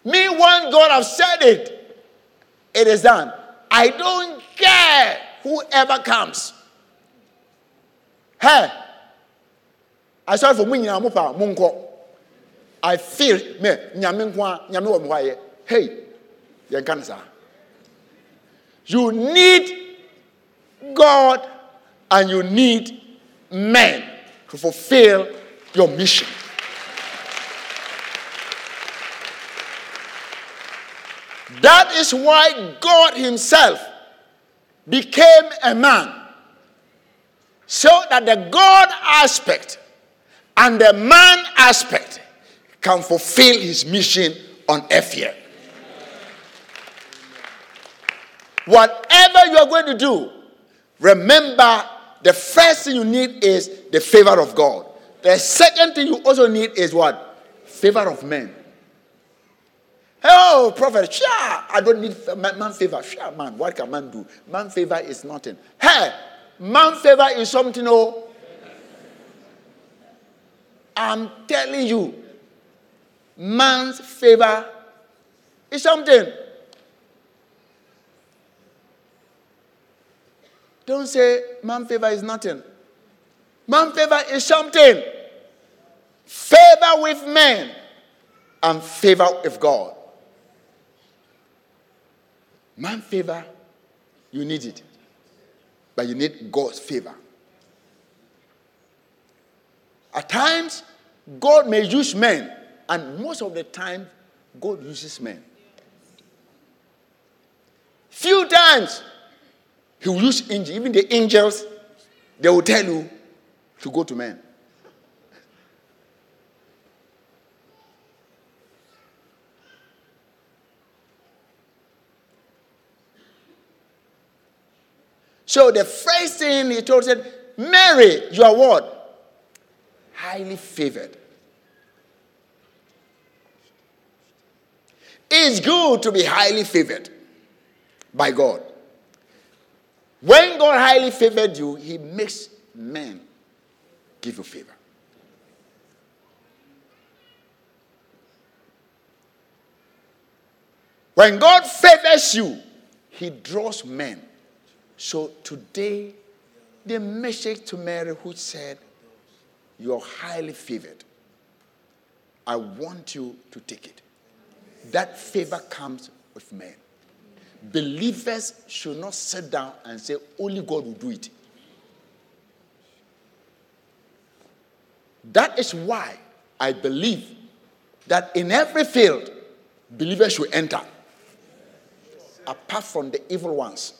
Me, one God have said it, it is done. I don't care whoever comes. Hey, I saw for me, munko. I feel me, nyame nko a, nyame. Hey, saa. You need God and you need men to fulfill your mission. That is why God Himself became a man. So that the God aspect and the man aspect can fulfill His mission on earth here. Whatever you are going to do, remember the first thing you need is the favor of God. The second thing you also need is what? Favor of men. Oh, prophet, sure, I don't need man, favor. Sure, man, what can man do? Man favor is nothing. Hey, man favor is something, oh. I'm telling you, man's favor is something. Don't say man favor is nothing. Man favor is something. Favor with men and favor with God. Man favor, you need it. But you need God's favor. At times, God may use men, and most of the time, God uses men. Few times, He will use angels. Even the angels, they will tell you to go to men. So the first thing he told said, Mary, you are what? Highly favored. It's good to be highly favored by God. When God highly favored you, he makes men give you favor. When God favors you, he draws men. So today, the message to Mary who said, You're highly favored. I want you to take it. That favor comes with men. Believers should not sit down and say, Only God will do it. That is why I believe that in every field, believers should enter, apart from the evil ones.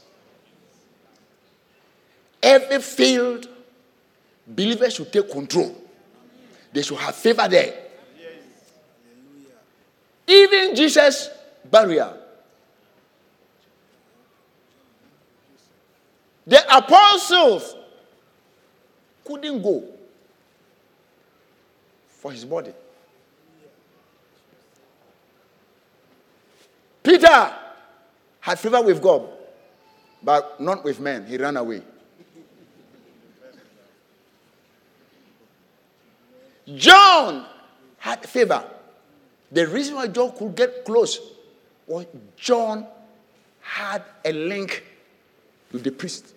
Every field, believers should take control. They should have favor there. Even Jesus' burial. The apostles couldn't go for his body. Peter had favor with God, but not with men. He ran away. John had favor. The reason why John could get close was John had a link with the priesthood.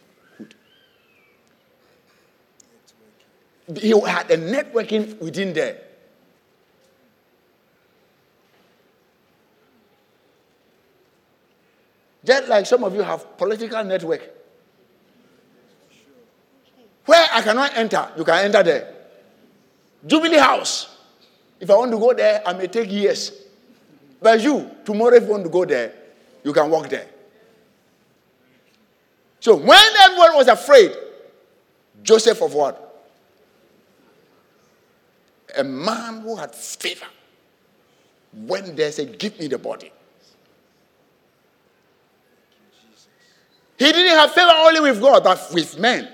He had a networking within there. Just like some of you have political network. Where I cannot enter, you can enter there. Jubilee House. If I want to go there, I may take years. But you, tomorrow, if you want to go there, you can walk there. So when everyone was afraid, Joseph of what? A man who had favor went there said, Give me the body. He didn't have favor only with God, but with men.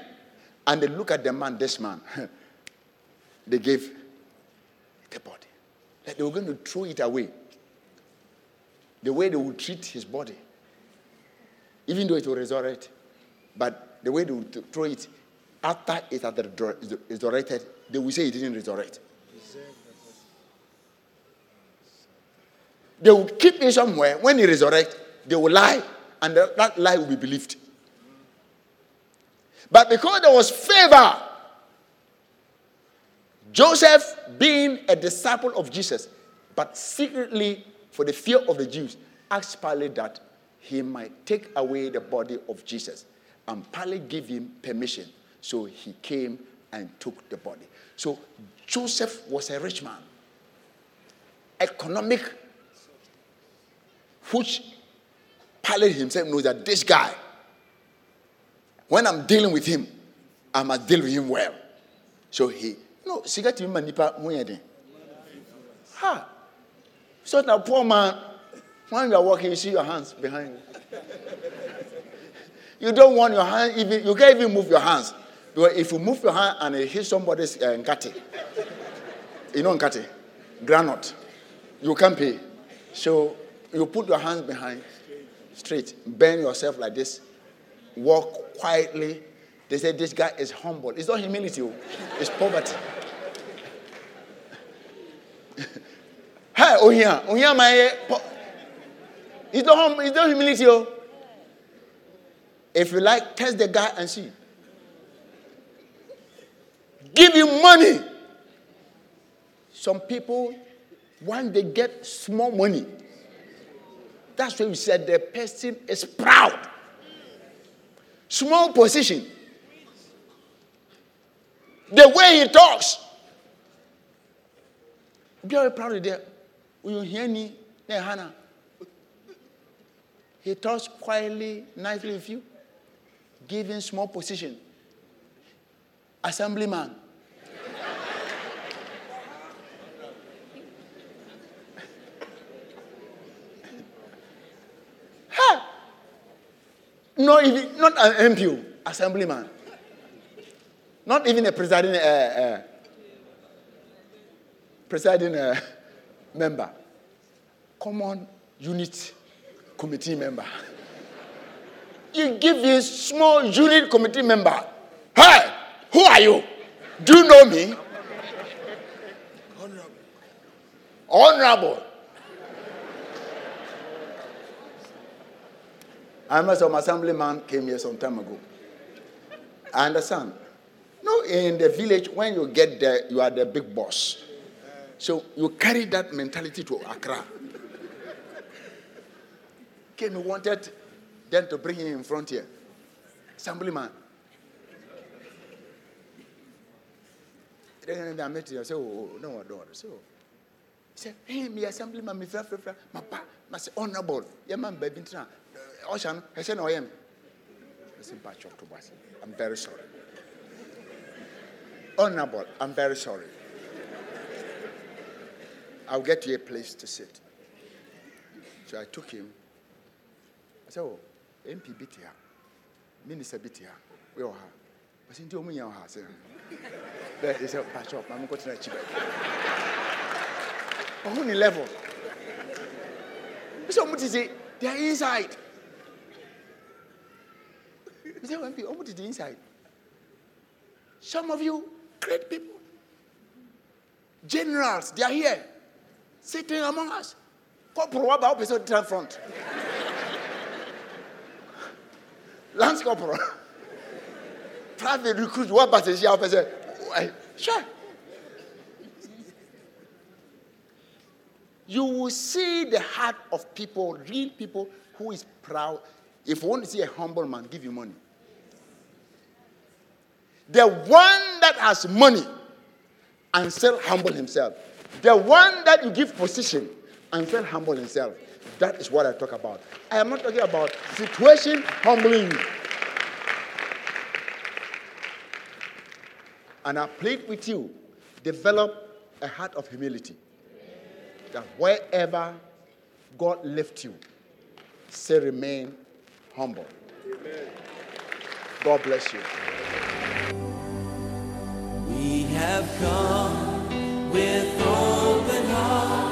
And they look at the man, this man. (laughs) they gave the body. Like they were going to throw it away. The way they would treat his body. Even though it will resurrect. But the way they would throw it, after it had resur- resurrected, they will say it didn't resurrect. They will keep it somewhere. When it resurrect, they will lie, and that, that lie will be believed. But because there was favor, Joseph, being a disciple of Jesus, but secretly for the fear of the Jews, asked Pilate that he might take away the body of Jesus. And Pilate gave him permission. So he came and took the body. So Joseph was a rich man. Economic, which Pilate himself knows that this guy, when I'm dealing with him, I must deal with him well. So he, no, siga timi manipa muyede. Ha. So now poor man, when you are walking, you see your hands behind you. You don't want your hand even you can't even move your hands. Because if you move your hand and it hits somebody's uh, nkati, you know nkati, granite, you can't pay. So you put your hands behind, straight, bend yourself like this, walk quietly. They say this guy is humble. It's not humility, oh. it's poverty. Hey, oh yeah, oh yeah, my. Eh, po- it's not, it's not humility, oh. If you like, test the guy and see. Give him money. Some people, when they get small money, that's why we said the person is proud. Small position. The way he talks. Very proud of that. Will you hear me? Hannah. He talks quietly, nicely with you, giving small position. Assemblyman. (laughs) ha! No, even, not an MP, assemblyman. Not even a presiding, uh, uh, presiding uh, member. Common unit committee member. You give a small unit committee member. Hey, who are you? Do you know me? Honorable. Honorable. I remember some assemblyman came here some time ago. I understand. No, in the village, when you get there, you are the big boss. So you carry that mentality to Accra. He wanted them to bring him in front here. Assemblyman. Then I met him. I said, Oh, no, I don't. So oh. he said, Hey, me assemblyman, me fra fra my pa, say honorable. Yeah, man, baby, tra. Uh, Ocean, I said, No, I am. I said, Batch of. I'm very sorry. Honorable, I'm very sorry. I'll get you a place to sit. So I took him. I said, Oh, MP bit here. Minister bit here. We all have. I said, Do you have? There is a patch up. I'm going to achieve it. On any level. So much is it? They are inside. We say, MP, much is the inside? Some of you, great people, generals, they are here, sitting among us. Corporal, about person in front? (laughs) Lance Corporal. (laughs) Private recruit, what about the officer? Sure. You will see the heart of people, real people who is proud. If you want to see a humble man, give you money. The one that has money and still humble himself. The one that you give position and still humble himself. That is what I talk about. I am not talking about situation humbling. And I plead with you, develop a heart of humility. That wherever God left you, say remain humble. God bless you. We have come with open heart.